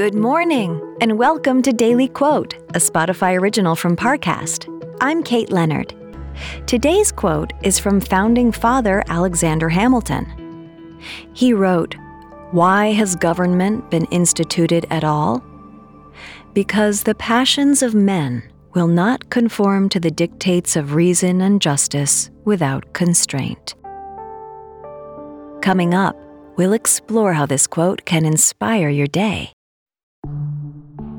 Good morning, and welcome to Daily Quote, a Spotify original from Parcast. I'm Kate Leonard. Today's quote is from founding father Alexander Hamilton. He wrote, Why has government been instituted at all? Because the passions of men will not conform to the dictates of reason and justice without constraint. Coming up, we'll explore how this quote can inspire your day.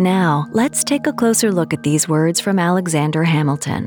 Now, let's take a closer look at these words from Alexander Hamilton.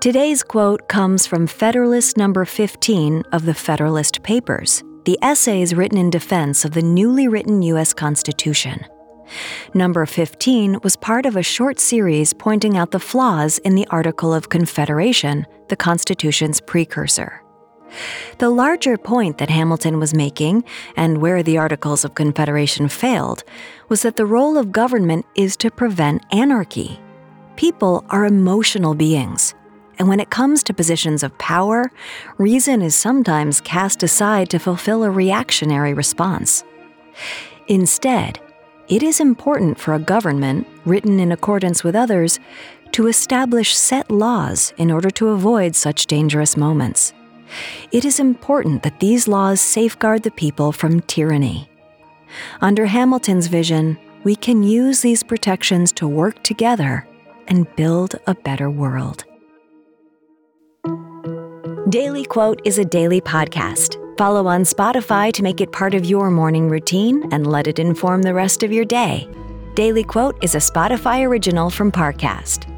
Today's quote comes from Federalist number 15 of the Federalist Papers, the essays written in defense of the newly written U.S. Constitution. Number 15 was part of a short series pointing out the flaws in the Article of Confederation, the Constitution's precursor. The larger point that Hamilton was making, and where the Articles of Confederation failed, was that the role of government is to prevent anarchy. People are emotional beings, and when it comes to positions of power, reason is sometimes cast aside to fulfill a reactionary response. Instead, it is important for a government, written in accordance with others, to establish set laws in order to avoid such dangerous moments. It is important that these laws safeguard the people from tyranny. Under Hamilton's vision, we can use these protections to work together and build a better world. Daily Quote is a daily podcast. Follow on Spotify to make it part of your morning routine and let it inform the rest of your day. Daily Quote is a Spotify original from Parcast.